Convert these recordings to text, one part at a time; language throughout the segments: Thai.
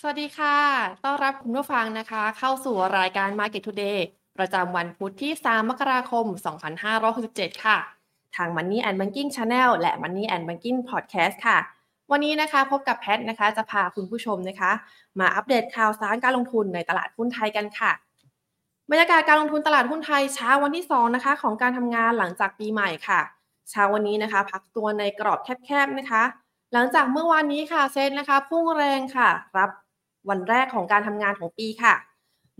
สวัสดีค่ะ ต้อนรับคุณผู้ฟังนะคะ เข้าสู่รายการ Market Today ประจำวันพุธที่ 3 มกราคม 2567 ค่ะ ทาง Money and Banking Channel และ Money and Banking Podcast ค่ะ วันนี้นะคะพบกับแพทนะคะ จะพาคุณผู้ชมนะคะ มาอัปเดตข่าวสารการลงทุนในตลาดหุ้นไทยกันค่ะ บรรยากาศการลงทุนตลาดหุ้นไทยเช้าวันที่ 2 นะคะ ของการทำงานหลังจากปีใหม่ค่ะ เช้าวันนี้นะคะพักตัวในกรอบแคบๆนะคะ หลังจากเมื่อวานนี้ค่ะเซ็นนะคะ พุ่งแรงค่ะ รับ วันแรกของการทำงานของปีค่ะ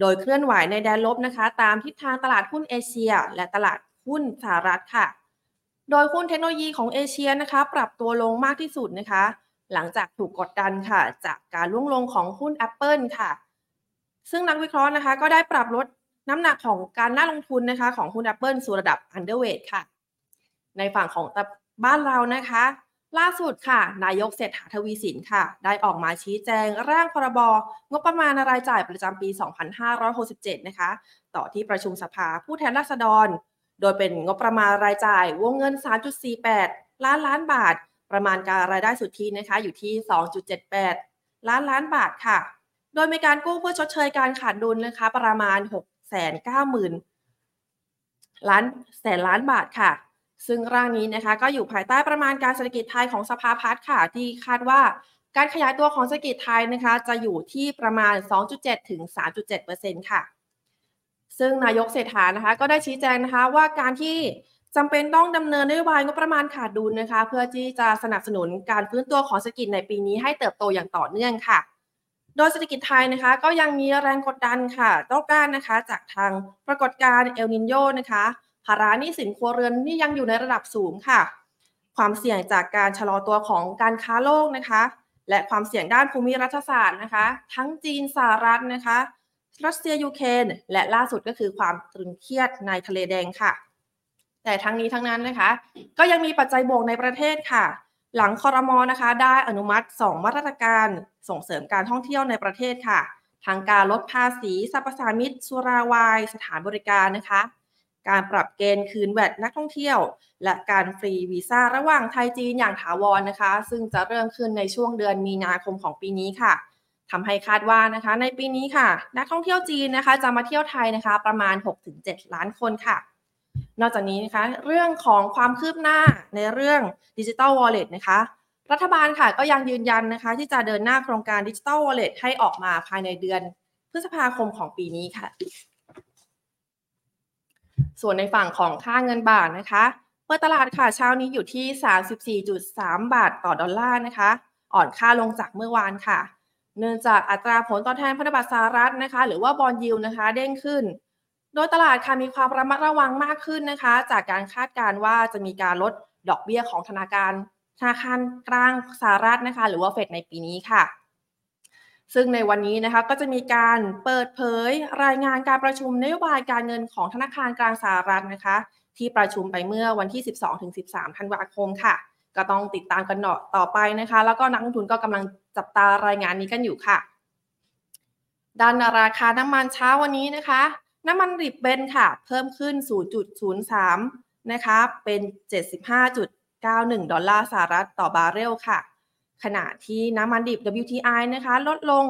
โดยเคลื่อนไหวในแดนลบนะคะ ตามทิศทางตลาดหุ้นเอเชีย และตลาดหุ้นสหรัฐค่ะ โดยหุ้นเทคโนโลยีของเอเชียนะคะ ปรับตัวลงมากที่สุดนะคะ หลังจากถูกกดดันค่ะ จากการล่วงลงของหุ้น Apple ค่ะ ซึ่งนักวิเคราะห์นะคะ ก็ได้ปรับลดน้ำหนักของการน่าลงทุนนะคะ ของหุ้น Apple สู่ระดับ underweight ค่ะ ในฝั่งของบ้านเรานะคะ ล่าสุดค่ะ นายกเศรษฐาทวีสินค่ะ ได้ออกมาชี้แจงร่างพรบงบประมาณรายจ่ายประจำปี 2567 นะคะ ต่อที่ประชุมสภาผู้แทนราษฎร โดยเป็นงบประมาณรายจ่ายวงเงิน 3.48 ล้านล้านบาท ประมาณการรายได้สุทธินะคะอยู่ที่ 2.78 ล้านล้านบาทค่ะ โดยมีการกู้เพื่อชดเชยการขาดดุลนะคะ ประมาณ 690,000ล้านแสนล้านบาทค่ะ ซึ่งร่างนี้นะคะก็อยู่ภายใต้ประมาณการเศรษฐกิจไทยของสภาพัฒน์ค่ะ ที่คาดว่าการขยายตัวของเศรษฐกิจไทยนะคะ จะอยู่ที่ประมาณ 2.7 ถึง 3.7%ค่ะ ซึ่งนายกเศรษฐานะคะ ก็ได้ชี้แจงนะคะว่าการที่จำเป็นต้องดำเนินนโยบายงบประมาณขาดดุลนะคะ เพื่อที่จะสนับสนุนการฟื้นตัวของเศรษฐกิจในปีนี้ให้เติบโตอย่างต่อเนื่องค่ะ โดยเศรษฐกิจไทยนะคะ ก็ยังมีแรงกดดันค่ะต้องการนะคะ จากทางปรากฏการณ์เอลนินโยนะคะ ภาระหนี้สินครัวเรือนที่ยังอยู่ในระดับสูงค่ะ ความเสี่ยงจากการชะลอตัวของการค้าโลกนะคะ และความเสี่ยงด้านภูมิรัฐศาสตร์นะคะ ทั้งจีนสหรัฐนะคะ รัสเซียยูเครนและล่าสุดก็คือความตรึงเครียดในทะเลแดงค่ะ แต่ทั้งนี้ทั้งนั้นนะคะ ก็ยังมีปัจจัยบวกในประเทศค่ะหลังคอรมอนะคะ ได้อนุมัติ 2 มาตรการส่งเสริมการท่องเที่ยวในประเทศค่ะ ทางการลดภาษีสรรพสามิตสุราวาย สถานบริการนะคะ การปรับเกณฑ์คืนแวดนักท่องเที่ยว และการฟรีวีซ่าระหว่างไทยจีนอย่างถาวรนะคะ ซึ่งจะเริ่มขึ้นในช่วงเดือนมีนาคมของปีนี้ค่ะทำให้คาดว่านะคะ ในปีนี้ค่ะ นักท่องเที่ยวจีนนะคะ จะมาเที่ยวไทยนะคะ ประมาณ 6-7 ล้านคนค่ะ นอกจากนี้นะคะ เรื่องของความคืบหน้าในเรื่องดิจิ t a ลวอลเล็ตนะคะรัฐบาลค่ะก็ยังยืนยันนะคะ ที่จะเดินหน้าโครงการดิจิ t a ลวอลเล็ตให้ออกมาภายในเดือนพฤษภาคมของปีนี้ค่ะ ส่วนในฝั่งของค่าเงินบาทนะคะเปิดตลาดค่ะเช้านี้อยู่ที่ 34.3 บาทต่อดอลลาร์นะคะ อ่อนค่าลงจากเมื่อวานค่ะ เนื่องจากอัตราผลตอบแทนพันธบัตรสหรัฐนะคะ หรือว่าบอลยิวนะคะเด้งขึ้น โดยตลาดค่ะมีความระมัดระวังมากขึ้นนะคะ จากการคาดการณ์ว่าจะมีการลดดอกเบี้ยของธนาคารธนาคารกลางสหรัฐนะคะ หรือว่าเฟดในปีนี้ค่ะ ซึ่งในวันนี้นะคะก็จะมีการเปิดเผยรายงานการประชุมนโยบายการเงินของธนาคารกลางสหรัฐนะคะ ที่ประชุมไปเมื่อวันที่ 12-13 ธันวาคมค่ะ ก็ต้องติดตามกันต่อไปนะคะ แล้วก็นักลงทุนก็กำลังจับตารายงานนี้กันอยู่ค่ะ ด้านราคาน้ำมันเช้าวันนี้นะคะ น้ำมันดิบ Brent ค่ะ เพิ่มขึ้น 0.03 นะคะ เป็น 75.91 ดอลลาร์สหรัฐต่อบาร์เรลค่ะ ขณะที่น้ำมันดิบ WTI นะคะ ลดลง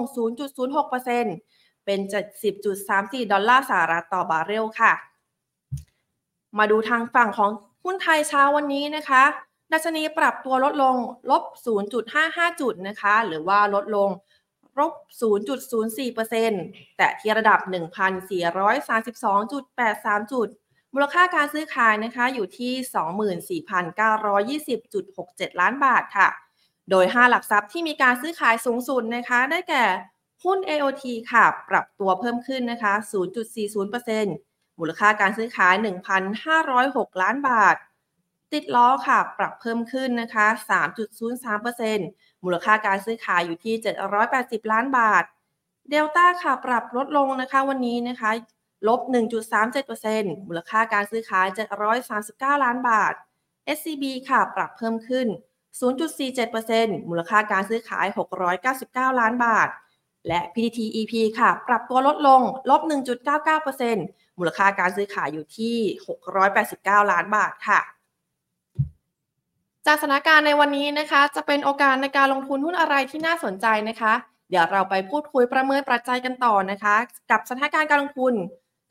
0.06%เป็น 70.34 ดอลลาร์สหรัฐต่อบาร์เรลค่ะ มาดูทางฝั่งของหุ้นไทยเช้าวันนี้นะคะดัชนีปรับตัวลดลงลบ 0.55 จุดนะคะ หรือว่าลดลงลบ 0.04%แต่ที่ระดับ 1,432.83 จุด มูลค่าการซื้อขายนะคะอยู่ที่ 24,920.67 ล้านบาทค่ะ โดย 5 หลักทรัพย์ที่มีการซื้อขายสูงสุดนะคะ ได้แก่หุ้น AOT ค่ะ ปรับตัวเพิ่มขึ้นนะคะ 0.40%มูลค่าการซื้อขาย 1,506 ล้านบาท ติดล้อค่ะ ปรับเพิ่มขึ้นนะคะ 3.03%มูลค่าการซื้อขายอยู่ที่ 780 ล้านบาท เดลต้าค่ะ ปรับลดลงนะคะวันนี้นะคะ ลบ 1.37%มูลค่าการซื้อขาย 739 ล้านบาท SCB ค่ะ ปรับเพิ่มขึ้น 0.47%มูลค่าการซื้อขาย 699 ล้านบาท และ PTT EP ค่ะ ปรับตัวลดลง ลบ 1.99%มูลค่าการซื้อขายอยู่ที่ 689 ล้านบาทค่ะ จากสถานการณ์ในวันนี้นะคะ จะเป็นโอกาสในการลงทุนหุ้นอะไรที่น่าสนใจนะคะ เดี๋ยวเราไปพูดคุยประเมินปัจจัยกันต่อนะคะ กับสถานการณ์การลงทุน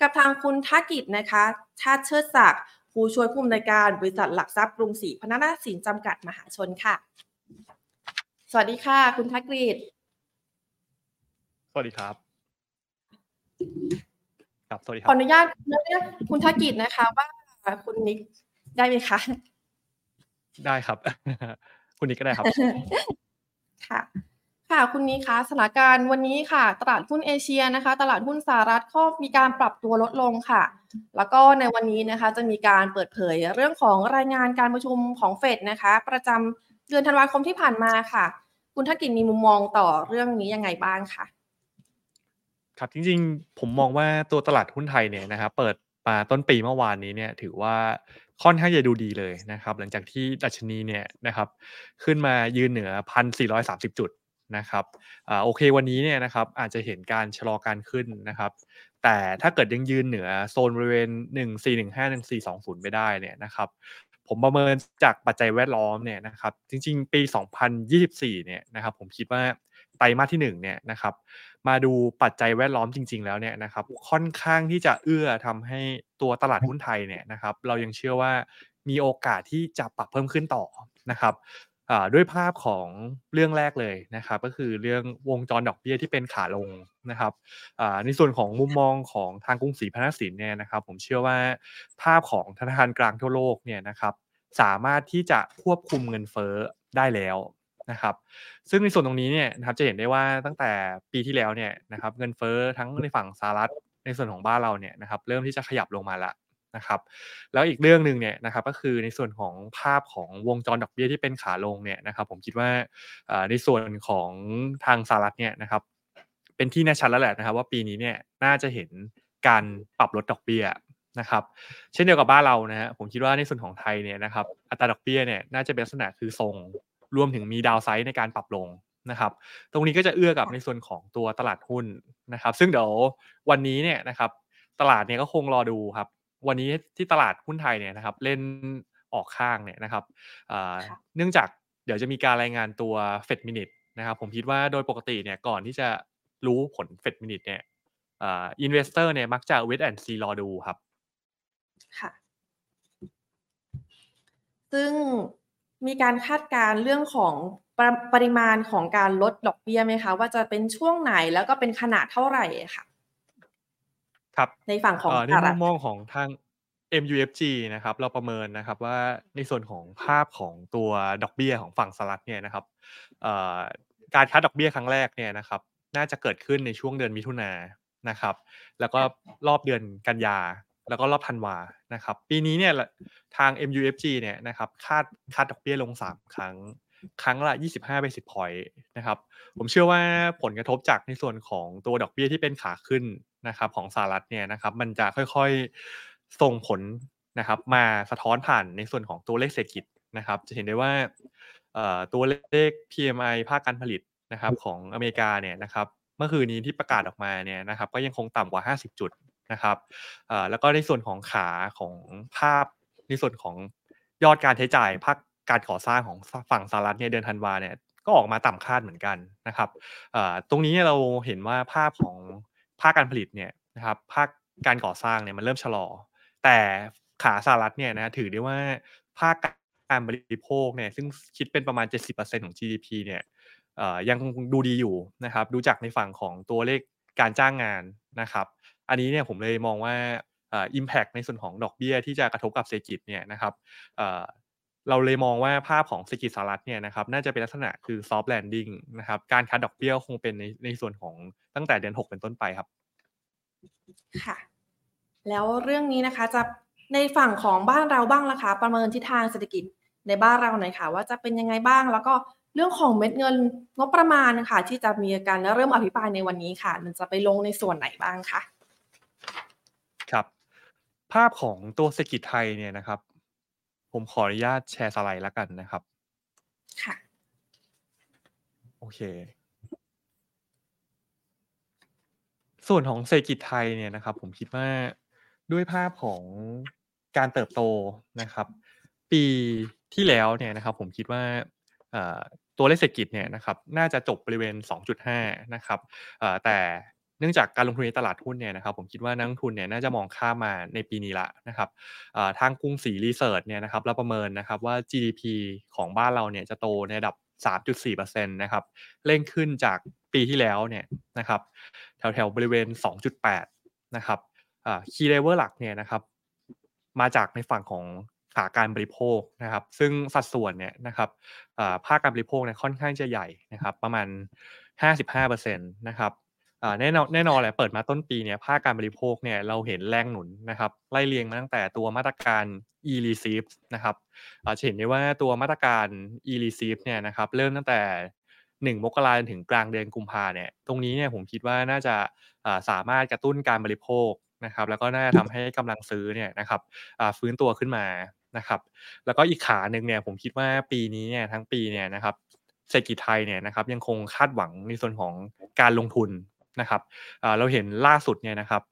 กับทางคุณทักิจนะคะ ชาติเชิดศักดิ์ ผู้ช่วยผู้อำนวยการบริษัทหลักทรัพย์กรุงศรีพนักงานสินจำกัดมหาชนค่ะ สวัสดีค่ะ คุณทักฤษสวัสดีครับครับสวัสดีคขรัอบอนุญาตเรียกคุณทักกิจนะคะ ว่าคุณนิกได้ไหมคะได้ครับ คุณนิกก็ได้ครับ ค่ะ ค่ะ คุณนี้คะสถานการณ์วันนี้ค่ะ ตลาดหุ้นเอเชียนะคะ ตลาดหุ้นสหรัฐก็มีการปรับตัวลดลงค่ะ แล้วก็ในวันนี้นะคะจะมีการเปิดเผยเรื่องของรายงานการประชุมของเฟดนะคะ ประจำเดือนธันวาคมที่ผ่านมาค่ะ คุณทักกิจมีมุมมองต่อเรื่องนี้ยังไงบ้างคะครับจริงๆ ผมมองว่าตัวตลาดหุ้นไทยเนี่ยนะครับเปิดมาต้นปีเมื่อวานนี้เนี่ยถือว่าค่อนข้างจะดูดีเลยนะครับ หลังจากที่ดัชนีเนี่ยนะครับขึ้นมายืนเหนือ 1,430 จุดนะครับอโอเควันนี้เนี่ยนะครับอาจจะเห็นการชะลอการขึ้นนะครับ แต่ถ้าเกิดยังยืนเหนือโซนบริเวณ 1415 1420ไม่ได้เนี่ยนะครับผมประเมินจากปัจจัยแวดล้อมเนี่ยนะครับจริง ๆ ปี 2024 เนี่ยนะครับผมคิดว่าไตรมาสที่1เนี่ยนะครับมาดูปัจจัยแวดล้อมจริง ๆ แล้วเนี่ยนะครับค่อนข้างที่จะเอื้อทำให้ตัวตลาดหุ้นไทยเนี่ยนะครับเรายังเชื่อว่ามีโอกาสที่จะปรับเพิ่มขึ้นต่อนะครับ ด้วยภาพของเรื่องแรกเลยนะครับ ก็คือเรื่องวงจรดอกเบี้ยที่เป็นขาลงนะครับในส่วนของมุมมองของทางกรุงศรีพนัสินเนี่ยนะครับ ผมเชื่อว่าภาพของธนาคารกลางทั่วโลกเนี่ยนะครับ สามารถที่จะควบคุมเงินเฟ้อได้แล้วนะครับ ซึ่งในส่วนตรงนี้เนี่ยนะครับจะเห็นได้ว่าตั้งแต่ปีที่แล้วเนี่ยนะครับ เงินเฟ้อทั้งในฝั่งสหรัฐในส่วนของบ้านเราเนี่ยนะครับ เริ่มที่จะขยับลงมาล้ว นะครับแล้วอีกเรื่องหนึ่งเนี่ยนะครับก็คือในส่วนของภาพของวงจรดอกเบี้ยที่เป็นขาลงเนี่ยนะครับผมคิดว่าในส่วนของทางสหรัฐเนี่ยนะครับเป็นที่แน่ชัดแล้วแหละนะครับว่าปีนี้เนี่ยน่าจะเห็นการปรับลดดอกเบี้ยนะครับเช่นเดียวกับบ้านเรานะฮะผมคิดว่าในส่วนของไทยเนี่ยนะครับอัตราดอกเบี้ยเนี่ยน่าจะเป็นลักษณะคือทรงรวมถึงมีดาวไซด์ในการปรับลงนะครับ ตรงนี้ก็จะเอื้อกับในส่วนของตัวตลาดหุ้นนะครับ ซึ่งเดี๋ยววันนี้เนี่ยนะครับตลาดเนี่ยก็คงรอดูครับ วันนี้ที่ตลาดหุ้นไทยเนี่ยนะครับเล่นออกข้างเนี่ยนะครับอ่าค่ะเนื่องจากเดี๋ยวจะมีการรายงานตัว Fed Minute นะครับผมคิดว่าโดยปกติเนี่ยก่อนที่จะรู้ผล Fed Minute เนี่ยอ่า investor เนี่ยมักจะ wait and see รอดูครับค่ะซึ่งมีการคาดการณ์เรื่องของปรปริมาณของการลดดอกเบี้ยไหมคะ ว่าจะเป็นช่วงไหนแล้วก็เป็นขนาดเท่าไหร่อะค่ะ ครับในฝั่งของเอ่อในสหมุรัฐมมองของทาง MUFG นะครับเราประเมินนะครับว่าในส่วนของภาพของตัวดอกเบี้ยของฝั่งสหรัฐเนี่ยนะครับเอ่อการคัดดอกเบี้ยครั้งแรกเนี่ยนะครับน่าจะเกิดขึ้นในช่วงเดือนมิถุนายนนะครับ แล้วก็รอบเดือนกันยา แล้วก็รอบธันวานะครับ ปีนี้เนี่ยทาง MUFG เนี่ยนะครับคาดคาดดอกเบี้ยลง 3 ครั้ง ครั้งละ 25 basis point นะครับผมเชื่อว่าผลกระทบจากในส่วนของตัวดอกเบี้ยที่เป็นขาขึ้นนะครับของสหรัฐเนี่ยนะครับมันจะค่อยๆส่งผลนะครับมาสะท้อนผ่านในส่วนของตัวเลขเศรษฐกิจนะครับ จะเห็นได้ว่าตัวเลข PMI ภาคการผลิตนะครับของอเมริกาเนี่ยนะครับเมื่อคืนนี้ที่ประกาศออกมาเนี่ยนะครับก็ยังคงต่ำกว่า 50 จุดนะครับแล้วก็ในส่วนของขาของภาพในส่วนของยอดการใช้จ่ายภาค การก่อสร้างของฝั่งสหรัฐเนี่ยเดือนธันวาเนี่ยก็ออกมาต่ำคาดเหมือนกันนะครับตรงนี้เราเห็นว่าภาพของภาคการผลิตเนี่ยนะครับภาคการก่อสร้างเนี่ยมันเริ่มชะลอ แต่ขาสหรัฐเนี่ยนะถือได้ว่าภาคการบริโภคเนี่ยซึ่งคิดเป็นประมาณ 70%ของ GDP เนี่ยยังดูดีอยู่นะครับดูจากในฝั่งของตัวเลขการจ้างงานนะครับอันนี้เนี่ยผมเลยมองว่าอ่อ impact ในส่วนของดอกเบี้ยที่จะกระทบกับเศรษฐกิจเนี่ยนะครับ เอ่อเราเลยมองว่าภาพของเศรษฐกิจสหรัฐเนี่ยนะครับน่าจะเป็นลักษณะคือ soft landing นะครับการคัดดอกเบี้ยคงเป็นในในส่วนของตั้งแต่เดือน 6 เป็นต้นไปครับ ค่ะ แล้วเรื่องนี้นะคะจะในฝั่งของบ้านเราบ้างล่ะคะ ประเมินทิศทางเศรษฐกิจในบ้านเราหน่อยค่ะ ว่าจะเป็นยังไงบ้างแล้วก็เรื่องของเม็ดเงินงบประมาณค่ะ ที่จะมีการเริ่มอภิปรายในวันนี้ค่ะ มันจะไปลงในส่วนไหนบ้างคะครับ ภาพของตัวเศรษฐกิจไทยเนี่ยนะครับ ผมขออนุญาตแชร์สไลด์แล้วกันนะครับ ค่ะ โอเค ส่วนของเศรษฐกิจไทยเนี่ยนะครับ ผมคิดว่าด้วยภาพของการเติบโตนะครับ ปีที่แล้วเนี่ยนะครับ ผมคิดว่าตัวเลขเศรษฐกิจเนี่ยนะครับ น่าจะจบบริเวณ 2.5 นะครับแต่ เนื่องจากการลงทุนในตลาดหุ้นเนี่ยนะครับผมคิดว่านักทุนเนี่ยน่าจะมองข้ามมาในปีนี้ละนะครับทางกรุงศรี Research เนี่ยนะครับเราประเมินนะครับว่า GDP ของบ้านเราเนี่ยจะโตในระดับ 3.4%นะครับเร่งขึ้นจากปีที่แล้วเนี่ยนะครับแถวแถวบริเวณ 2.8 นะครับ key lever หลักเนี่ยนะครับมาจากในฝั่งของขาการบริโภคนะครับ ซึ่งสัดส่วนเนี่ยนะครับภาคการบริโภคเนี่ยค่อนข้างจะใหญ่นะครับ ประมาณ 55%นะครับ แน่นอนแน่นอนแหละเปิดมาต้นปีเนี่ยภาคการบริโภคเนี่ยเราเห็นแรงหนุนนะครับไล่เรียงมาตั้งแต่ตัวมาตรการ e-receive นะครับจะเห็นได้ว่าตัวมาตรการ e-receive เนี่ยนะครับเริ่มตั้งแต่1มกราถึงกลางเดือนกุมภาเนี่ยตรงนี้เนี่ยผมคิดว่าน่าจะสามารถกระตุ้นการบริโภคนะครับแล้วก็น่าจะทำให้กำลังซื้อเนี่ยนะครับฟื้นตัวขึ้นมานะครับแล้วก็อีกขาหนึ่งเนี่ยผมคิดว่าปีนี้เนี่ยทั้งปีเนี่ยนะครับเศรษฐกิจไทยเนี่ยนะครับยังคงคาดหวังในส่วนของการลงทุน นะครับเราเห็นล่าสุดเนี่ยนะครับ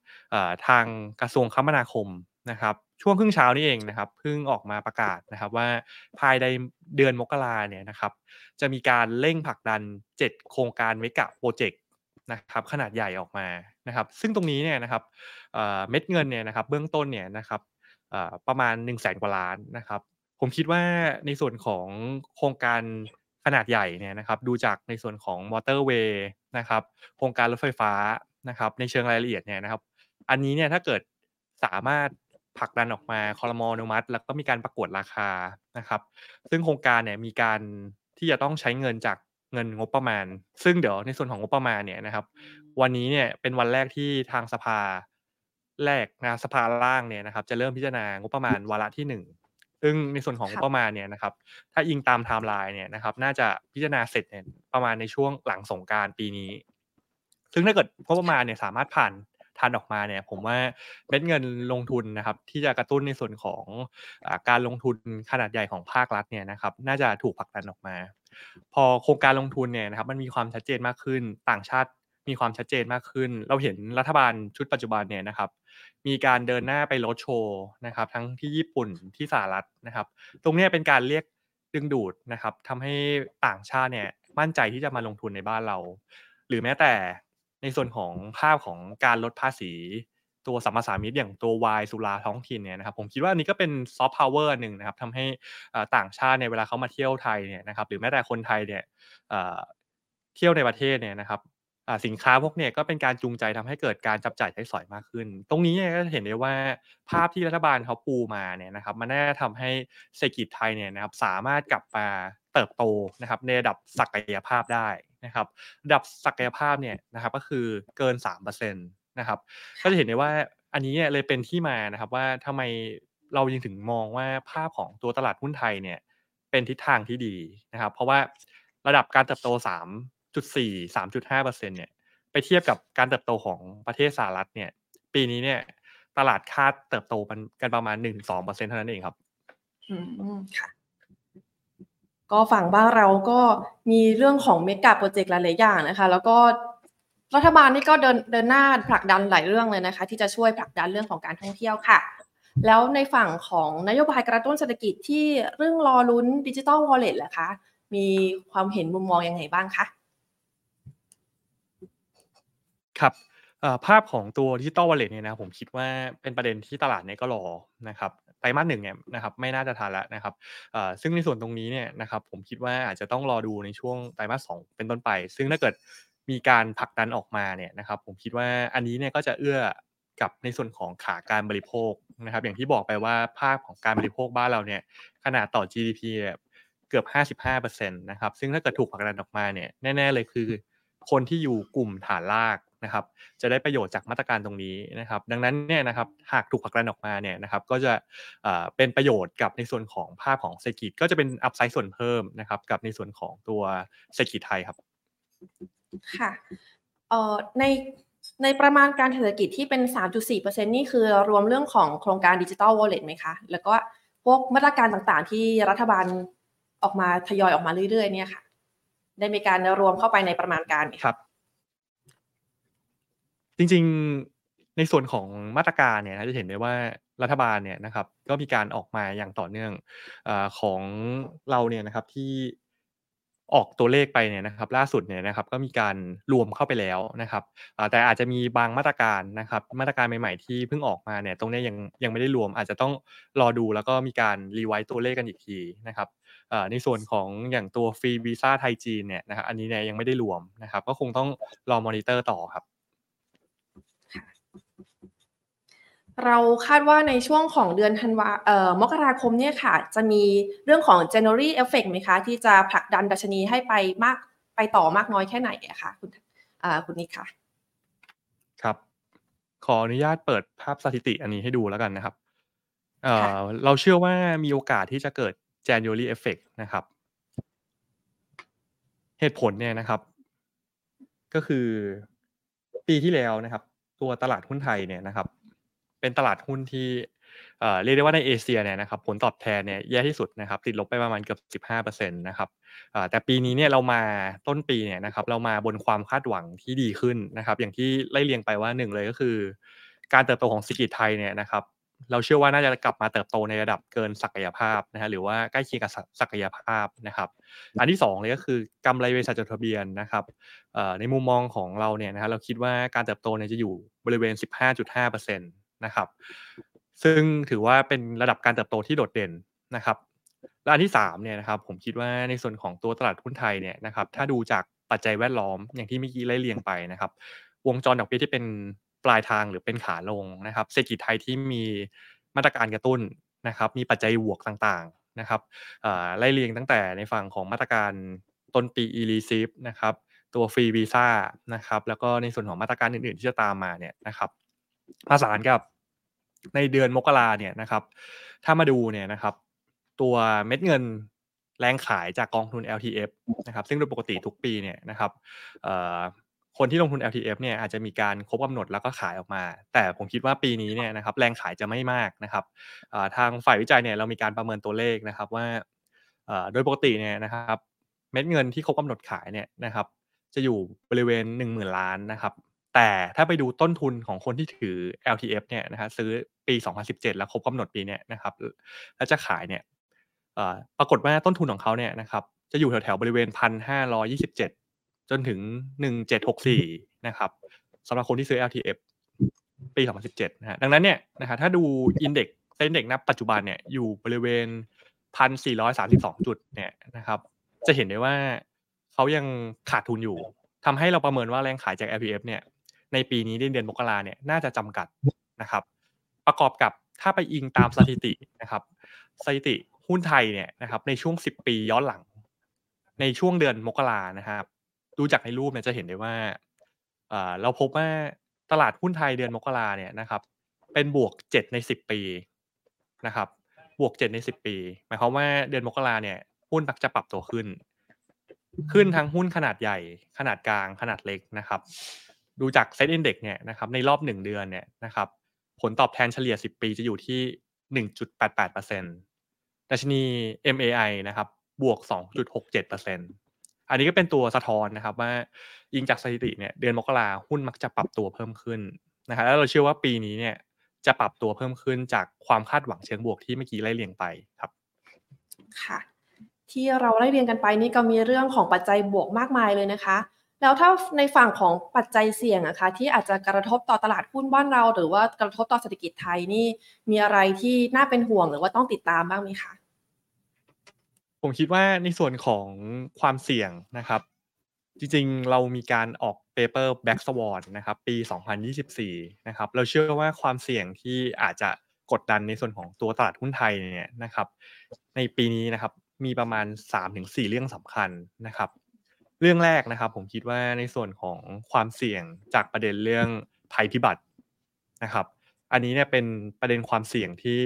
ทางกระทรวงคมนาคมนะครับช่วงครึ่งเช้านี้เองนะครับเพิ่งออกมาประกาศนะครับว่าภายในเดือนมกราเนี่ยนะครับจะมีการเร่งผลักดัน 7 โครงการเมกะโปรเจกต์นะครับขนาดใหญ่ออกมานะครับซึ่งตรงนี้เนี่ยนะครับเม็ดเงินเนี่ยนะครับเบื้องต้นเนี่ยนะครับประมาณ1นึ่งแสนกว่าล้านนะครับผมคิดว่าในส่วนของโครงการ ขนาดใหญ่เนี่ยนะครับดูจากในส่วนของมอเตอร์เวย์นะครับโครงการรถไฟฟ้านะครับในเชิงรายละเอียดเนี่ยนะครับ อันนี้เนี่ยถ้าเกิดสามารถผลักดันออกมาคอรมอนุมัติ แล้วก็มีการประกวดราคานะครับ ซึ่งโครงการเนี่ยมีการที่จะต้องใช้เงินจากเงินงบประมาณ ซึ่งเดี๋ยวในส่วนของงบประมาณเนี่ยนะครับ วันนี้เนี่ยเป็นวันแรกที่ทางสภาแรกนะสภาล่างเนี่ยนะครับ จะเริ่มพิจารณางบประมาณวาระที่1 ซึ่งในส่วนของงบประมาณเนี่ยนะครับถ้าอิงตามไทม์ไลน์เนี่ยนะครับน่าจะพิจารณาเสร็จเนี่ยประมาณในช่วงหลังสงกรานต์ปีนี้ ซึ่งถ้าเกิดงบประมาณเนี่ยสามารถผ่านทันออกมาเนี่ยผมว่าเม็ดเงินลงทุนนะครับที่จะกระตุ้นในส่วนของอการลงทุนขนาดใหญ่ของภาครัฐเนี่ยนะครับน่าจะถูกผลักดันออกมา พอโครงการลงทุนเนี่ยนะครับมันมีความชัดเจนมากขึ้นต่างชาติ มีความชัดเจนมากขึ้น เราเห็นรัฐบาลชุดปัจจุบันเนี่ยนะครับ มีการเดินหน้าไปรถโชว์นะครับ ทั้งที่ญี่ปุ่นที่สหรัฐนะครับ ตรงนี้เป็นการเรียกดึงดูดนะครับทำให้ต่างชาติเนี่ยมั่นใจที่จะมาลงทุนในบ้านเรา หรือแม้แต่ในส่วนของภาพของการลดภาษีตัวสัมมาสามิตอย่างตัววายสุราท้องถิ่นเนี่ยนะครับผมคิดว่าอันนี้ก็เป็นซอฟต์พาวเวอร์หนึ่งนะครับทำให้ต่างชาติในเวลาเขามาเที่ยวไทยเนี่ยนะครับหรือแม้แต่คนไทยเนี่ยเที่ยวในประเทศเนี่ยนะครับ สินค้าพวกเนี่ยก็เป็นการจูงใจทำให้เกิดการจับจ่ายใช้สอยมากขึ้น ตรงนี้เนี่ยก็เห็นได้ว่าภาพที่รัฐบาลเขาปูมาเนี่ยนะครับมันน่าทำให้เศรษฐกิจไทยเนี่ยนะครับสามารถกลับมาเติบโตนะครับในระดับศักยภาพได้นะครับระดับศักยภาพเนี่ยนะครับก็คือเกิน3%นะครับก็จะเห็นได้ว่าอันนี้เนี่ยเลยเป็นที่มานะครับว่าทำไมเรายังถึงมองว่าภาพของตัวตลาดหุ้นไทยเนี่ยเป็นทิศทางที่ดีนะครับ เพราะว่าระดับการเติบโต3 3.4 3.5%เซ็นเนี่ยไปเทียบกับการเติบโตของประเทศสหรัฐเนี่ย ปีนี้เนี่ย ตลาดคาดเติบโตกันประมาณ 1-2%เท่านั้นเองครับ อืมค่ะก็ฝั่งบ้านเราก็มีเรื่องของ mega project หลาย ๆ อย่างนะคะ แล้วก็รัฐบาลนี่ก็เดินเดินหน้าผลักดันหลายเรื่องเลยนะคะ ที่จะช่วยผลักดันเรื่องของการท่องเที่ยวค่ะ แล้วในฝั่งของนโยบายกระตุ้นเศรษฐกิจที่เรื่องรอลุ้น digital wallet เหรอคะ มีความเห็นมุมมองยังไงบ้างคะ ครับภาพของตัวดิจิตอลวอลเล็ตเนี่ยนะผมคิดว่าเป็นประเด็นที่ตลาดเนี่ยก็รอนะครับไตรมาสหนึ่งเนี่ยนะครับไม่น่าจะทันแล้วนะครับซึ่งในส่วนตรงนี้เนี่ยนะครับผมคิดว่าอาจจะต้องรอดูในช่วงไตรมาสสองเป็นต้นไป ซึ่งถ้าเกิดมีการผลักดันออกมาเนี่ยนะครับผมคิดว่าอันนี้เนี่ยก็จะเอื้อกับในส่วนของขาการบริโภคนะครับอย่างที่บอกไปว่าภาพของการบริโภคบ้านเราเนี่ยขนาดต่อ GDP เกือบ 55%นะครับซึ่งถ้าเกิดถูกผลักดันออกมาเนี่ยแน่ ๆ เลยคือ คนที่อยู่กลุ่มฐานราก นะครับจะได้ประโยชน์จากมาตรการตรงนี้นะครับ ดังนั้นเนี่ยนะครับหากถูกผลักดันออกมาเนี่ยนะครับก็จะเป็นประโยชน์กับในส่วนของภาพของเศรษฐกิจก็จะเป็นอัพไซด์ส่วนเพิ่มนะครับกับในส่วนของตัวเศรษฐกิจไทยครับค่ะเอ่อในในประมาณการเศรษฐกิจที่เป็น 3.4%นี่คือรวมเรื่องของโครงการดิจิทัลวอลเล็ตไหมคะ แล้วก็พวกมาตรการต่างๆ ที่รัฐบาลออกมาทยอยออกมาเรื่อยๆ เนี่ยค่ะ ได้มีการรวมเข้าไปในประมาณการไหมครับ จริง ๆ ในส่วนของมาตรการเนี่ยจะเห็นได้ว่ารัฐบาลเนี่ยนะครับ ก็มีการออกมาอย่างต่อเนื่องอของเราเนี่ยนะครับที่ออกตัวเลขไปเนี่ยนะครับ ล่าสุดเนี่ยนะครับก็มีการรวมเข้าไปแล้วนะครับแต่อาจจะมีบางมาตรการนะครับ มาตรการใหม่ๆที่เพิ่งออกมาเนี่ยตรงนี้ยังยังไม่ได้รวม อาจจะต้องรอดูแล้วก็มีการ revise ตัวเลขกันอีกทีนะครับในส่วนของอย่างตัวฟรีวีซ่าไทยจีนเนี่ยนะครับอันนี้เนี่ยยังไม่ได้รวมนะครับ ก็คงต้องรอมอนิเตอร์ต่อครับ เราคาดว่าในช่วงของเดือนธันวาเอ่อมกราคมเนี่ยค่ะ จะมีเรื่องของ January effect ไหมคะ ที่จะผลักดันดัชนีให้ไปมากไปต่อมากน้อยแค่ไหนอะคะคุณอ่าคุณนิกค่ะ ครับ ขออนุญาตเปิดภาพสถิติอันนี้ให้ดูแล้วกันนะครับเอ่อเราเชื่อว่ามีโอกาสที่จะเกิด January effect นะครับ เหตุผลเนี่ยนะครับ ก็คือปีที่แล้วนะครับ ตัวตลาดหุ้นไทยเนี่ยนะครับ เป็นตลาดหุ้นที่เรียกได้ว่าในเอเชียเนี่ยนะครับผลตอบแทนเนี่ยแย่ที่สุดนะครับติดลบไปประมาณเกือบ15%นะครับแต่ปีนี้เนี่ยเรามาต้นปีเนี่ยนะครับเรามาบนความคาดหวังที่ดีขึ้นนะครับ อย่างที่ไล่เรียงไปว่าหนึ่งเลยก็คือ การเติบโตของเศรษฐกิจไทยเนี่ยนะครับเราเชื่อว่าน่าจะกลับมาเติบโตในระดับเกินศักยภาพนะฮะหรือว่าใกล้เคียงกับศักยภาพนะครับ อันที่2เลยก็คือกำไรบริษัทจดทะเบียนนะครับในมุมมองของเราเนี่ยนะฮะเราคิดว่าการเติบโตเนี่ยจะอยู่บริเวณ 15.5%น นะครับ ซึ่งถือว่าเป็นระดับการเติบโตที่โดดเด่นนะครับ และอันที่3เนี่ยนะครับผมคิดว่าในส่วนของตัวตลาดหุ้นไทยเนี่ยนะครับถ้าดูจากปัจจัยแวดล้อมอย่างที่เมื่อกี้ไล่เรียงไปนะครับ วงจรดอกเบี้ยที่เป็นปลายทางหรือเป็นขาลงนะครับ เศรษฐกิจไทยที่มีมาตรการกระตุ้นนะครับ มีปัจจัยบวกต่างๆนะครับไล่เรียงตั้งแต่ในฝั่งของมาตรการต้นปี e r e c e i v e นะครับตัวฟรีวีซ่านะครับแล้วก็ในส่วนของมาตรการอื่นๆที่จะตามมาเนี่ยนะครับผสานกับ ในเดือนมกราเนี่ยนะครับ ถ้ามาดูเนี่ยนะครับ ตัวเม็ดเงินแรงขายจากกองทุน LTF นะครับ ซึ่งโดยปกติทุกปีเนี่ยนะครับคนที่ลงทุน LTF เนี่ยอาจจะมีการครบกำหนดแล้วก็ขายออกมา แต่ผมคิดว่าปีนี้เนี่ยนะครับแรงขายจะไม่มากนะครับทางฝ่ายวิจัยเนี่ยเรามีการประเมินตัวเลขนะครับว่าโดยปกติเนี่ยนะครับ เม็ดเงินที่ครบกำหนดขายเนี่ยนะครับ จะอยู่บริเวณ 1 0,000 ล้านนะครับ แต่ถ้าไปดูต้นทุนของคนที่ถือ LTF เนี่ยนะครับซื้อปี 2017 แล้วครบกำหนดปีเนี่ยนะครับแล้วจะขายเนี่ยปรากฏว่าต้นทุนของเขาเนี่ยนะครับจะอยู่แถวๆบริเวณ 1,527 จนถึง 1764 นะครับสำหรับคนที่ซื้อ LTF ปี 2017 นะฮะดังนั้นเนี่ยนะครับถ้าดูอินเด็กซ์เซ็นเด็กนับปัจจุบันเนี่ยอยู่บริเวณ 1,432 จุดเนี่ยนะครับจะเห็นได้ว่าเขายังขาดทุนอยู่ทำให้เราประเมินว่าแรงขายจาก LPF เนี่ย ในปีนี้เดือนมกราเนี่ยน่าจะจำกัดนะครับ ประกอบกับถ้าไปอิงตามสถิตินะครับ สถิติหุ้นไทยเนี่ยนะครับ ในช่วง 10 ปีย้อนหลัง ในช่วงเดือนมกรานะครับ ดูจากในรูปเนี่ยจะเห็นได้ว่าเราพบว่าตลาดหุ้นไทยเดือนมกราเนี่ยนะครับ เป็นบวก 7 ใน 10 ปีนะครับ บวก 7 ใน 10 ปี หมายความว่าเดือนมกราเนี่ยหุ้นมักจะปรับตัวขึ้น ขึ้นทั้งหุ้นขนาดใหญ่ ขนาดกลางขนาดเล็กนะครับ ดูจากเซ็ตอินเด็กเนี่ยนะครับในรอบ 1 เดือนเนี่ยนะครับผลตอบแทนเฉลี่ย 10 ปีจะอยู่ที่ 1.88%ดัชนี MAI นะครับบวก 2.67%อันนี้ก็เป็นตัวสะท้อนนะครับว่ายิงจากสถิติเนี่ยเดือนมกราหุ้นมักจะปรับตัวเพิ่มขึ้นนะครับแล้วเราเชื่อว่าปีนี้เนี่ยจะปรับตัวเพิ่มขึ้นจากความคาดหวังเชิงบวกที่เมื่อกี้ไล่เรียงไปครับค่ะ ที่เราไล่เรียงกันไปนี่ก็มีเรื่องของปัจจัยบวกมากมายเลยนะคะ แล้วถ้าในฝั่งของปัจจัยเสี่ยงอะคะที่อาจจะกระทบต่อตลาดหุ้นบ้านเรา หรือว่ากระทบต่อเศรษฐกิจไทยนี่มีอะไรที่น่าเป็นห่วงหรือว่าต้องติดตามบ้างไหมคะผมคิดว่าในส่วนของความเสี่ยงนะครับ จริงๆเรามีการออก paper black swan นะครับปี 2024 นะครับเราเชื่อว่าความเสี่ยงที่อาจจะกดดันในส่วนของตัวตลาดหุ้นไทยเนี่ยนะครับ ในปีนี้นะครับมีประมาณ 3-4 เรื่องสำคัญนะครับ เรื่องแรกนะครับ ผมคิดว่าในส่วนของความเสี่ยงจากประเด็นเรื่องภัยพิบัตินะครับ อันนี้เนี่ยเป็นประเด็นความเสี่ยงที่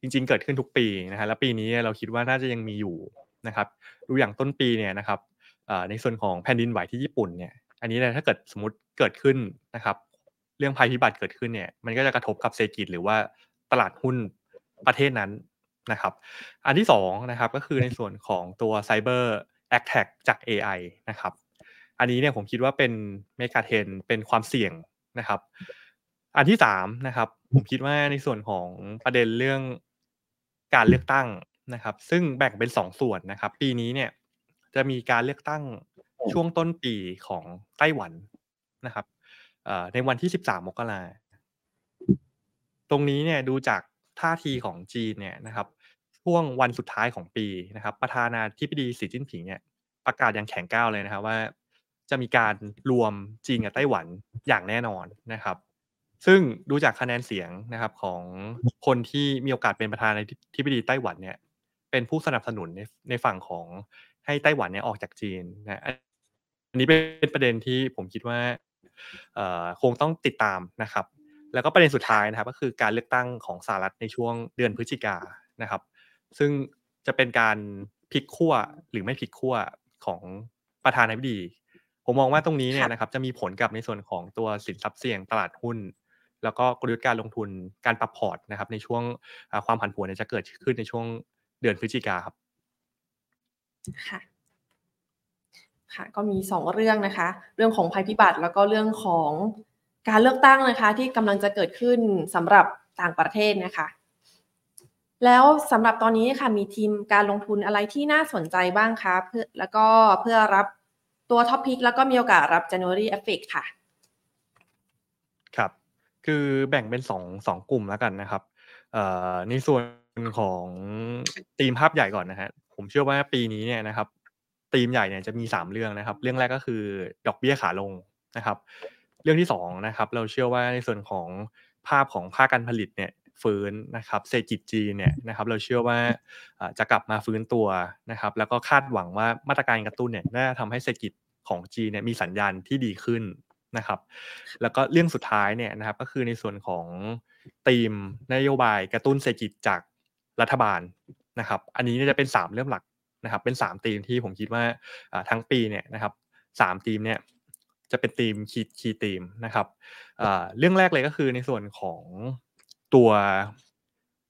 จริง ๆ เกิดขึ้นทุกปีนะฮะและปีนี้เราคิดว่าน่าจะยังมีอยู่นะครับดูอย่างต้นปีเนี่ยนะครับในส่วนของแผ่นดินไหวที่ญี่ปุ่นเนี่ยอันนี้เนี่ยถ้าเกิดสมมติเกิดขึ้นนะครับเรื่องภัยพิบัติเกิดขึ้นเนี่ยมันก็จะกระทบกับเศรษฐกิจหรือว่าตลาดหุ้นประเทศนั้นนะครับ อันที่2นะครับก็คือในส่วนของตัวไซเบอร์ a t t a c จาก AI นะครับ อันนี้เนี่ยผมคิดว่าเป็นเมกาเทนเป็นความเสี่ยงนะครับ อันที่สามนะครับ ผมคิดว่าในส่วนของประเด็นเรื่องการเลือกตั้งนะครับ ซึ่งแบ่งเป็นสองส่วนนะครับ ปีนี้เนี่ยจะมีการเลือกตั้งช่วงต้นปีของไต้หวันนะครับในวันที่ 13 มกราตรงนี้เนี่ยดูจากท่าทีของจีนเนี่ยนะครับ ช่วงวันสุดท้ายของปีนะครับ ประธานาธิบดีสีจิ้นผิงเนี่ยประกาศอย่างแข็งก้าวเลยนะครับว่า จะมีการรวมจีนกับไต้หวันอย่างแน่นอนนะครับ ซึ่งดูจากคะแนนเสียงนะครับของคนที่มีโอกาสเป็นประธานาธิบดีไต้หวันเนี่ย เป็นผู้สนับสนุนในในฝั่งของให้ไต้หวันเนี่ยออกจากจีนนะอันนี้เป็นประเด็นที่ผมคิดว่าคงต้องติดตามนะครับ แล้วก็ประเด็นสุดท้ายนะครับ ก็คือการเลือกตั้งของสหรัฐในช่วงเดือนพฤศจิกานะครับ ซึ่งจะเป็นการพลิกขั้วหรือไม่พลิกขั้วของประธานาธิบดีผมมองว่าตรงนี้เนี่ยนะครับจะมีผลกับในส่วนของตัวสินทรัพย์เสี่ยงตลาดหุ้น แล้วก็กลยุทธ์การลงทุนการปรับพอร์ตนะครับ ในช่วงความผันผวนจะเกิดขึ้นในช่วงเดือนพฤศจิกาครับค่ะค่ะ ก็มีสองเรื่องนะคะ เรื่องของภัยพิบัติแล้วก็เรื่องของการเลือกตั้งนะคะ ที่กำลังจะเกิดขึ้นสำหรับต่างประเทศนะคะ แล้วสำหรับตอนนี้ค่ะมีทีมการลงทุนอะไรที่น่าสนใจบ้างคะเพื่อแล้วก็เพื่อรับตัวท็อปพิกแล้วก็มีโอกาสรับ January Effect ค่ะ ครับ คือแบ่งเป็นสองสองกลุ่มแล้วกันนะครับในส่วนของทีมภาพใหญ่ก่อนนะฮะผมเชื่อว่าปีนี้เนี่ยนะครับธีมใหญ่เนี่ยจะมี3เรื่องนะครับ เรื่องแรกก็คือดอกเบี้ยขาลงนะครับ เรื่องที่2นะครับ เราเชื่อว่าในส่วนของภาพของภาคการผลิตเนี่ย ฟื้นนะครับเศรษฐกิจจีนเนี่ยนะครับเราเชื่อว่าจะกลับมาฟื้นตัวนะครับแล้วก็คาดหวังว่ามาตรการกระตุ้นเนี่ยน่าทำให้เศรษฐกิจของจีนเนี่ยมีสัญญาณที่ดีขึ้นนะครับแล้วก็เรื่องสุดท้ายเนี่ยนะครับก็คือในส่วนของธีมนโยบายกระตุ้นเศรษฐกิจจากรัฐบาลนะครับอันนี้จะเป็น 3 เรื่องหลักนะครับเป็น3ธีมที่ผมคิดว่าทั้งปีเนี่ยนะครับสามธีมเนี่ยจะเป็นธีมคีย์คีย์ธีมนะครับเรื่องแรกเลยก็คือในส่วนของ ตัว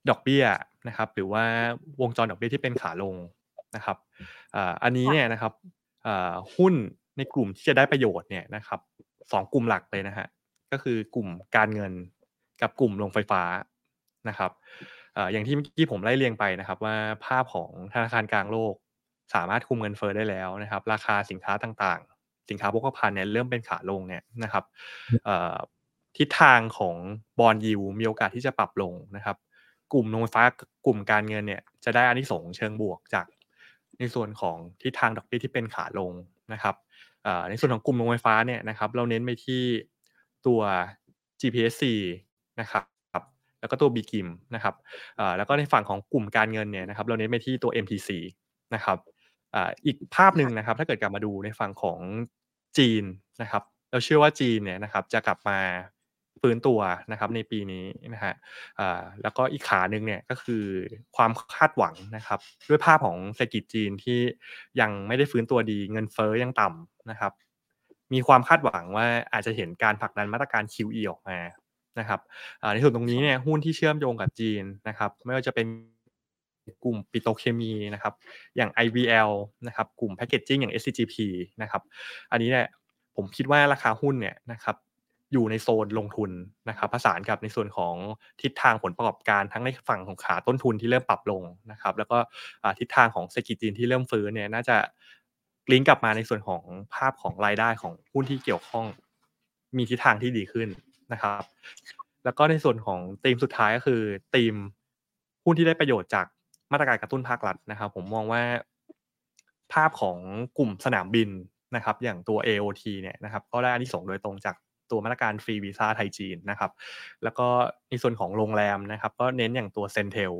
ดอกเบี้ยนะครับหรือว่าวงจรดอกเบี้ยที่เป็นขาลงนะครับอันนี้เนี่ยนะครับหุ้นในกลุ่มที่จะได้ประโยชน์เนี่ยนะครับสองกลุ่มหลักเลยนะฮะก็คือกลุ่มการเงินกับกลุ่มโรงไฟฟ้านะครับอย่างที่เมื่อกี้ผมไล่เรียงไปนะครับว่าภาพของธนาคารกลางโลก สามารถคุมเงินเฟอ้อได้แล้วนะครับ ราคาสินค้าต่างๆ สินค้าโภคภัณฑ์เนี่ยเริ่มเป็นขาลงเนี่ยนะครับ ทิศทางของบอลยูมีโอกาสที่จะปรับลงนะครับ กลุ่มโรงไฟฟ้ากลุ่มการเงินเนี่ยจะได้อานิสงส์เชิงบวกจากในส่วนของทิศทางดอกเบี้ยที่เป็นขาลงนะครับในส่วนของกลุ่มโรงไฟฟ้าเนี่ยนะครับ เราเน้นไปที่ตัว GPSC นะครับแล้วก็ตัว b กิมนะครับแล้วก็ในฝั่งของกลุ่มการเงินเนี่ยนะครับ เราเน้นไปที่ตัว MTC นะครับอีกภาพหนึ่งนะครับ ถ้าเกิดกลับมาดูในฝั่งของจีนนะครับ เราเชื่อว่าจีนเนี่ยนะครับ จะกลับมา ฟื้นตัวนะครับในปีนี้นะฮะแล้วก็อีกขาหนึ่งเนี่ยก็คือความคาดหวังนะครับ ด้วยภาพของเศรษฐกิจจีนที่ยังไม่ได้ฟื้นตัวดี เงินเฟ้อยังต่ำนะครับ มีความคาดหวังว่าอาจจะเห็นการผลักดันมาตรการ QE ออกมานะครับในส่วนตรงนี้เนี่ยหุ้นที่เชื่อมโยงกับจีนนะครับ ไม่ว่าจะเป็นกลุ่มปิโตเคมีนะครับ อย่าง IVL นะครับ กลุ่มแพคเกจจิ้งอย่าง SCGP นะครับ อันนี้เนี่ยผมคิดว่าราคาหุ้นเนี่ยนะครับ อยู่ในโซนลงทุนนะครับผสานกับในส่วนของทิศทางผลประกอบการทั้งในฝั่งของขาต้นทุนที่เริ่มปรับลงนะครับ แล้วก็ทิศทางของเศรษฐกิจจีนที่เริ่มฟื้นเนี่ยน่าจะลิงก์กลับมาในส่วนของภาพของรายได้ของหุ้นที่เกี่ยวข้องมีทิศทางที่ดีขึ้นนะครับ แล้วก็ในส่วนของธีมสุดท้ายก็คือธีมหุ้นที่ได้ประโยชน์จากมาตรการกระตุ้นภาครัฐนะครับ ผมมองว่าภาพของกลุ่มสนามบินนะครับ อย่างตัว AOT เนี่ยนะครับ ก็ได้อานิสงส์โดยตรงจาก ตัวมาตรการฟรีวีซ่าไทยจีนนะครับ แล้วก็ในส่วนของโรงแรมนะครับ ก็เน้นอย่างตัว CENTEL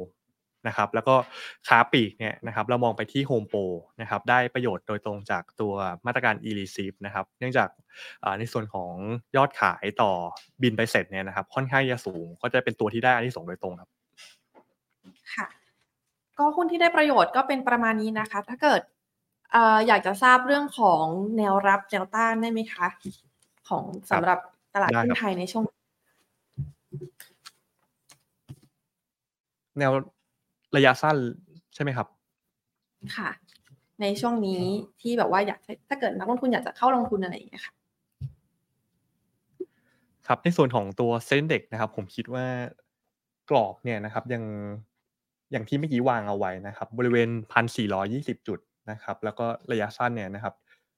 นะครับแล้วก็ค้าปลีกเนี่ยนะครับเรามองไปที่โฮมโปรนะครับได้ประโยชน์โดยตรงจากตัวมาตรการ e-receive นะครับเนื่องจากในส่วนของยอดขายต่อบินไปเสร็จเนี่ยนะครับค่อนข้างจะสูง ก็จะเป็นตัวที่ได้อันที่ส่งโดยตรงครับค่ะก็หุ้นที่ได้ประโยชน์ก็เป็นประมาณนี้นะคะ ถ้าเกิดอยากจะทราบเรื่องของแนวรับแนวต้านได้ไหมคะ ของสำหรับตลาดหุ้นไทยในช่วง แนวระยะสั้นใช่ไหมครับ ค่ะ ในช่วงนี้ที่แบบว่าอยากถ้าเกิดนักลงทุนอยากจะเข้าลงทุนอะไรอย่างเงี้ยค่ะครับในส่วนของตัวเซ็นเด็กนะครับ ผมคิดว่ากรอบเนี่ยนะครับ ยังอย่างที่เมื่อกี้วางเอาไว้นะครับ บริเวณพันสี่ร้อยี่สิบจุดนะครับ แล้วก็ระยะสั้นเนี่ยนะครับ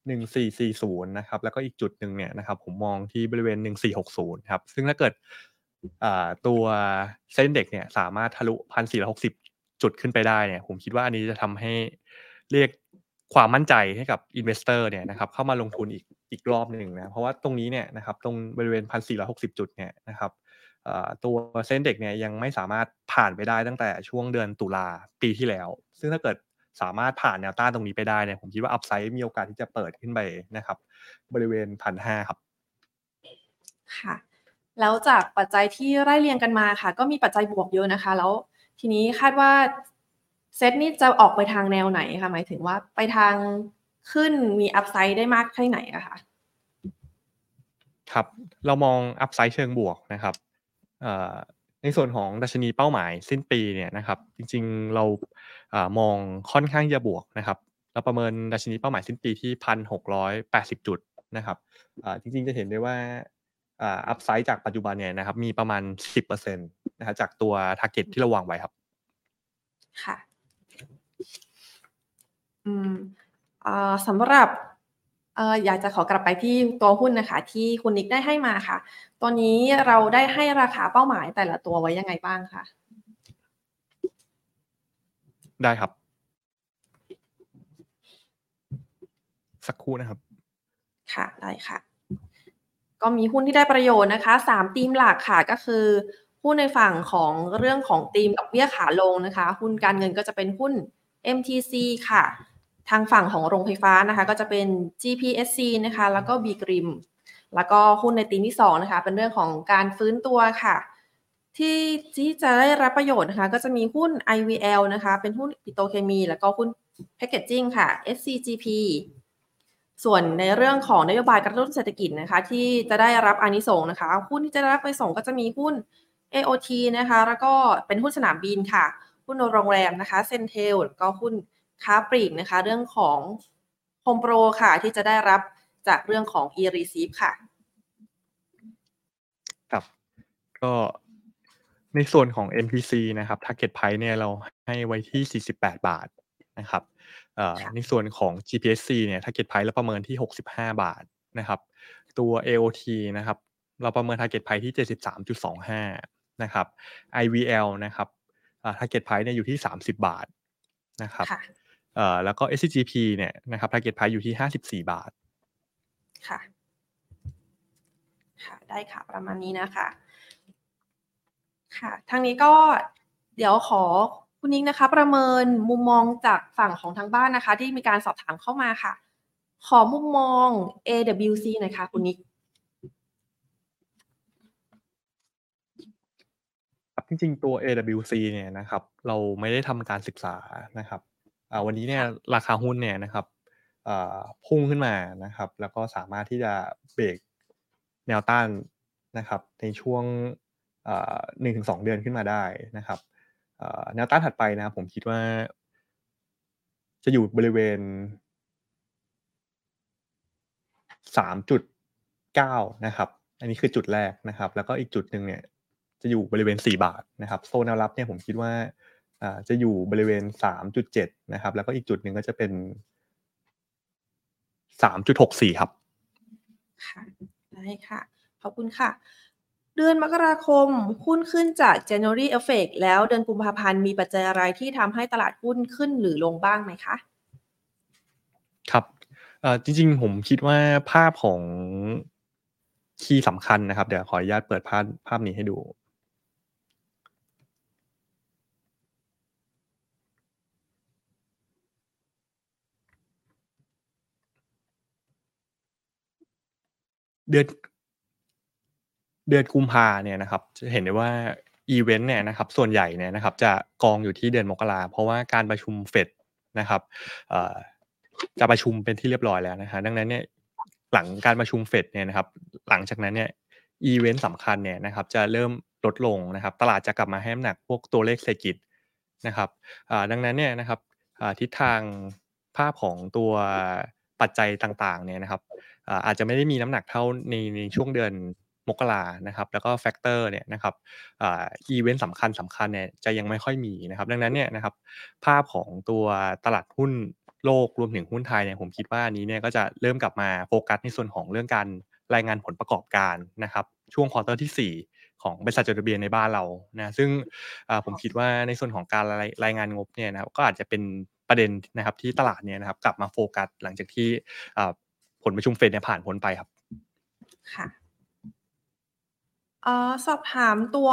1440นะครับแล้วก็อีกจุดหนึ่งเนี่ยนะครับผมมองที่บริเวณ 1460ครับซึ่งถ้าเกิดตัว SET Index เนี่ยสามารถทะลุ 1,460 จุดขึ้นไปได้เนี่ยผมคิดว่าอันนี้จะทำให้เรียกความมั่นใจให้กับ investor เนี่ยนะครับเข้ามาลงทุนอีกอีกรอบหนึ่งนะเพราะว่าตรงนี้เนี่ยนะครับตรงบริเวณ 1,460 จุดเนี่ยนะครับตัว SET Index เนี่ยยังไม่สามารถผ่านไปได้ตั้งแต่ช่วงเดือนตุลาปีที่แล้ว ซึ่งถ้าเกิด สามารถผ่านแนวต้านตรงนี้ไปได้เนี่ยผมคิดว่า upside มีโอกาสที่จะเปิดขึ้นไปนะครับ บริเวณพันห้าครับค่ะ แล้วจากปัจจัยที่ไล่เรียงกันมาค่ะ ก็มีปัจจัยบวกเยอะนะคะ แล้วทีนี้คาดว่าเซตนี้จะออกไปทางแนวไหนคะหมายถึงว่าไปทางขึ้นมีอัพไซด์ได้มากแค่ไหนอะคะครับ เรามองอัพไซด์เชิงบวกนะครับในส่วนของดัชนีเป้าหมายสิ้นปีเนี่ยนะครับ จริงๆเรา มองค่อนข้างจะบวกนะครับเราประเมินดัชนีเป้าหมายสิ้นปีที่พันหกร้อยแปดสิบจุดนะครับจริงๆจะเห็นได้ว่าอัพไซด์จากปัจจุบันเนี่ยนะครับ มีประมาณสิบเปอร์เซ็นต์นะครับจากตัวทาร์เก็ตที่เราวางไว้ครับ ค่ะอืมสำหรับอยากจะขอกลับไปที่ตัวหุ้นนะคะ ที่คุณนิกได้ให้มาค่ะตอนนี้เราได้ให้ราคาเป้าหมายแต่ละตัวไว้ยังไงบ้างคะ ได้ครับ สักครู่นะครับ ค่ะ ได้ค่ะ ก็มีหุ้นที่ได้ประโยชน์นะคะสามธีมหลักค่ะก็คือ หุ้นในฝั่งของเรื่องของธีมดอกเบี้ยขาลงนะคะ หุ้นการเงินก็จะเป็นหุ้น MTC ค่ะ ทางฝั่งของโรงไฟฟ้านะคะ ก็จะเป็น GPSC นะคะ แล้วก็ B กริมแล้วก็หุ้นในตีมที่2นะคะ เป็นเรื่องของการฟื้นตัวค่ะ ที่ที่จะได้รับประโยชน์นะคะ ก็จะมีหุ้น IVL นะคะ เป็นหุ้นปิโตเคมี แล้วก็หุ้นPackaging ค่ะ SCGP ส่วนในเรื่องของนโยบายกระตุ้นเศรษฐกิจนะคะ ที่จะได้รับอานิสงส์นะคะ หุ้นที่จะได้รับอานิสงส์ก็จะมีหุ้น AOT นะคะ แล้วก็เป็นหุ้นสนามบินค่ะ หุ้นโรงแรมนะคะ CENTEL แล้วก็หุ้นค้าปลีกนะคะ เรื่องของ HomePro ค่ะ ที่จะได้รับจากเรื่องของ e-Receipt ค่ะ ครับ ก็ ในส่วนของ MPC นะครับ target price เนี่ยเราให้ไว้ที่ 48 บาทนะครับในส่วนของ GPSC เนี่ย target price เราประเมินที่ 65 บาทนะครับ ตัว AOT นะครับ เราประเมิน target price ที่ 73.25 นะครับ IVL นะครับ target price เนี่ยอยู่ที่ 30 บาทนะครับเอ่อแล้วก็ SCGP เนี่ยนะครับ target price อยู่ที่ 54 บาท ค่ะ ค่ะ ได้ค่ะ ประมาณนี้นะคะ ค่ะ ทางนี้ก็เดี๋ยวขอคุณนิ้งนะคะ ประเมินมุมมองจากฝั่งของทางบ้านนะคะ ที่มีการสอบถามเข้ามาค่ะ ขอมุมมอง AWC หน่อยค่ะคุณนิกจริงๆตัว AWC เนี่ยนะครับ เราไม่ได้ทำการศึกษานะครับวันนี้เนี่ยราคาหุ้นเนี่ยนะครับพุ่งขึ้นมานะครับ แล้วก็สามารถที่จะเบรกแนวต้านนะครับ ในช่วง หนึ่งถึงสองเดือนขึ้นมาได้นะครับแนวต้านถัดไปนะผมคิดว่า จะอยู่บริเวณสามจุดเก้านะครับ อันนี้คือจุดแรกนะครับ แล้วก็อีกจุดหนึ่งเนี่ย จะอยู่บริเวณสี่บาทนะครับ โซนแนวรับเนี่ยผมคิดว่าจะอยู่บริเวณ3.7นะครับ แล้วก็อีกจุดหนึ่งก็จะเป็น3.64ครับ ค่ะ ได้ค่ะ ขอบคุณค่ะ เดือนมกราคมหุ้นขึ้นจาก January Effect แล้วเดือนกุมภาพันธ์มีปัจจัยอะไรที่ทำให้ตลาดหุ้นขึ้นหรือลงบ้างไหมคะ ครับจริงๆ ผมคิดว่าภาพของคีย์สำคัญนะครับ เดี๋ยวขออนุญาตเปิดภาพภาพนี้ให้ดูเดือน เดือนกุมภาเนี่ยนะครับจะเห็นได้ว่าอีเวนต์เนี่ยนะครับส่วนใหญ่เนี่ยนะครับจะกองอยู่ที่เดือนมกราเพราะว่าการประชุมเฟดนะครับจะประชุมเป็นที่เรียบร้อยแล้วนะฮะดังนั้นเนี่ยหลังการประชุมเฟดเนี่ยนะครับหลังจากนั้นเนี่ยอีเวนต์สำคัญเนี่ยนะครับจะเริ่มลดลงนะครับตลาดจะกลับมาให้น้ำหนักพวกตัวเลขเศรษฐกิจนะครับดังนั้นเนี่ยนะครับทิศทางภาพของตัวปัจจัยต่างๆเนี่ยนะครับอาจจะไม่ได้มีน้ำหนักเท่าในในช่วงเดือน มกรานะครับแล้วก็ factor เนี่ยนะครับอีเวนต์สำคัญสำคัญเนี่ยจะยังไม่ค่อยมีนะครับดังนั้นเนี่ยนะครับภาพของตัวตลาดหุ้นโลกรวมถึงหุ้นไทยเนี่ยผมคิดว่าอันนี้เนี่ยก็จะเริ่มกลับมาโฟกัสในส่วนของเรื่องการรายงานผลประกอบการนะครับช่วง quarter ที่ 4ของบริษัทจดทะเบียนในบ้านเรานะซึ่งผมคิดว่าในส่วนของการรายงานงบเนี่ยนะครับก็อาจจะเป็นประเด็นนะครับที่ตลาดเนี่ยนะครับกลับมาโฟกัสหลังจากที่ผลประชุมเฟดเนี่ยผ่านพ้นไปครับค่ะ ออสอบถามตัว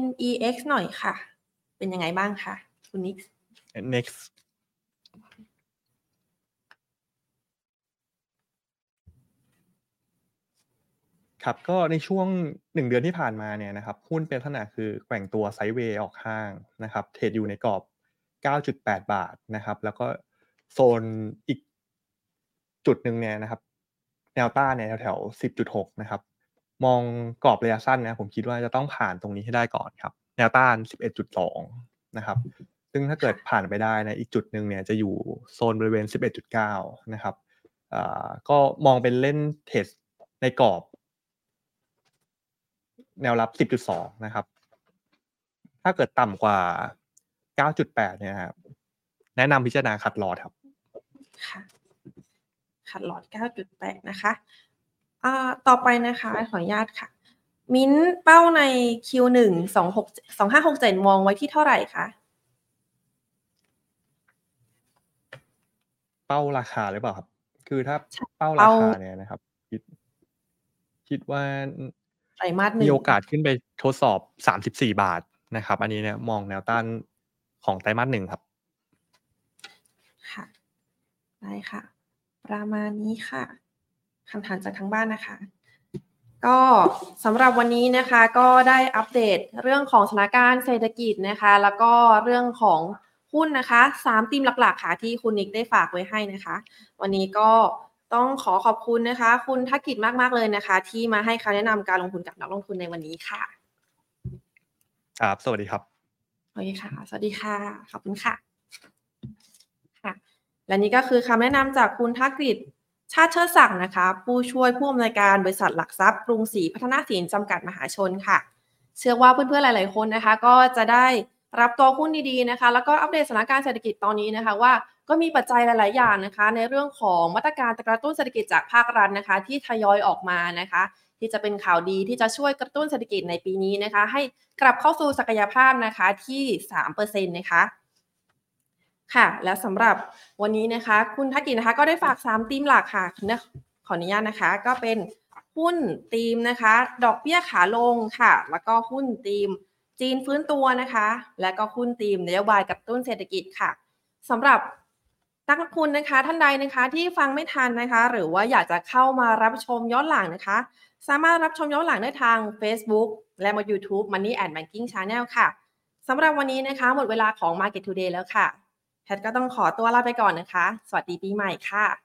NEX หน่อยค่ะ เป็นยังไงบ้างคะคุณนิก nex ครับก็ในช่วง1เดือนที่ผ่านมาเนี่ยนะครับหุ้นเป็นลักษณะคือแกว่งตัวไซด์เวย์ออกข้างนะครับเทรดอยู่ในกรอบ 9.8 บาทนะครับ แล้วก็โซนอีกจุดหนึ่งเนี่ยนะครับ แนวต้านเนี่ยแถวๆ10.6 นะครับ มองกรอบระยะสั้นนะผมคิดว่าจะต้องผ่านตรงนี้ให้ได้ก่อนครับ แนวต้าน 11.2 นะครับ ซึ่งถ้าเกิดผ่านไปได้นะอีกจุดหนึ่งเนี่ยจะอยู่โซนบริเวณ 11.9 นะครับก็มองเป็นเล่นเทสในกรอบ แนวรับ 10.2 นะครับ ถ้าเกิดต่ำกว่า 9.8 เนี่ยครับแนะนำพิจารณาขัดลอดครับ ค่ะขัดลอด 9.8 นะคะ ต่อไปนะคะ ขออนุญาตค่ะ มิ้นเป้าใน Q1 26 2567 มองไว้ที่เท่าไหร่คะ เป้าราคาหรือเปล่าครับ คือถ้าเป้าราคาเนี่ยนะครับ คิด คิดว่าไตรมาสหนึ่งมีโอกาสขึ้นไปทดสอบ34บาทนะครับ อันนี้เนี่ยมองแนวต้านของไตรมาสหนึ่งครับ ค่ะ ได้ค่ะ ประมาณนี้ค่ะ คำถามจากทางบ้านนะคะ ก็สำหรับวันนี้นะคะก็ได้อัปเดตเรื่องของสถานการณ์เศรษฐกิจนะคะ แล้วก็เรื่องของหุ้นนะคะสามธีมหลักๆ ค่ะที่คุณนิกได้ฝากไว้ให้นะคะ วันนี้ก็ต้องขอขอบคุณนะคะ คุณทักกิจมากๆเลยนะคะ ที่มาให้คำแนะนำการลงทุนกับนักลงทุนในวันนี้ค่ะครับ สวัสดีครับโอเคค่ะ สวัสดีค่ะ ขอบคุณค่ะ ค่ะ และนี่ก็คือคำแนะนำจากคุณทักกิจ ชาติเชิดศักดิ์นะคะ ผู้ช่วยผู้อำนวยการบริษัทหลักทรัพย์กรุงศรีพัฒนาสินจำกัดมหาชนค่ะ เชื่อว่าเพื่อนๆหลาย ๆ คนนะคะ ก็จะได้รับตัวหุ้นดีๆนะคะ แล้วก็อัปเดตสถานการณ์เศรษฐกิจตอนนี้นะคะว่าก็มีปัจจัยหลาย ๆ อย่างนะคะ ในเรื่องของมาตรการกระตุ้นเศรษฐกิจจากภาครัฐนะคะ ที่ทยอยออกมานะคะ ที่จะเป็นข่าวดีที่จะช่วยกระตุ้นเศรษฐกิจในปีนี้นะคะ ให้กลับเข้าสู่ศักยภาพนะคะที่ 3%นะคะ ค่ะ แล้วสำหรับวันนี้นะคะ คุณทักกิจนะคะก็ได้ฝาก3ธีมหลักค่ะขออนุญาตนะคะ ก็เป็นหุ้นธีมนะคะ ดอกเบี้ยขาลงค่ะ แล้วก็หุ้นธีมจีนฟื้นตัวนะคะ และก็หุ้นธีมนโยบายกระตุ้นเศรษฐกิจค่ะสำหรับนักลงทุนนะคะท่านใดนะคะที่ฟังไม่ทันนะคะ หรือว่าอยากจะเข้ามารับชมย้อนหลังนะคะ สามารถรับชมย้อนหลังได้ทาง Facebook และมา YouTube Money and Banking Channel ค่ะสำหรับวันนี้นะคะ หมดเวลาของ Market Today แล้วค่ะ แพทก็ต้องขอตัวลาไปก่อนนะคะ สวัสดีปีใหม่ค่ะ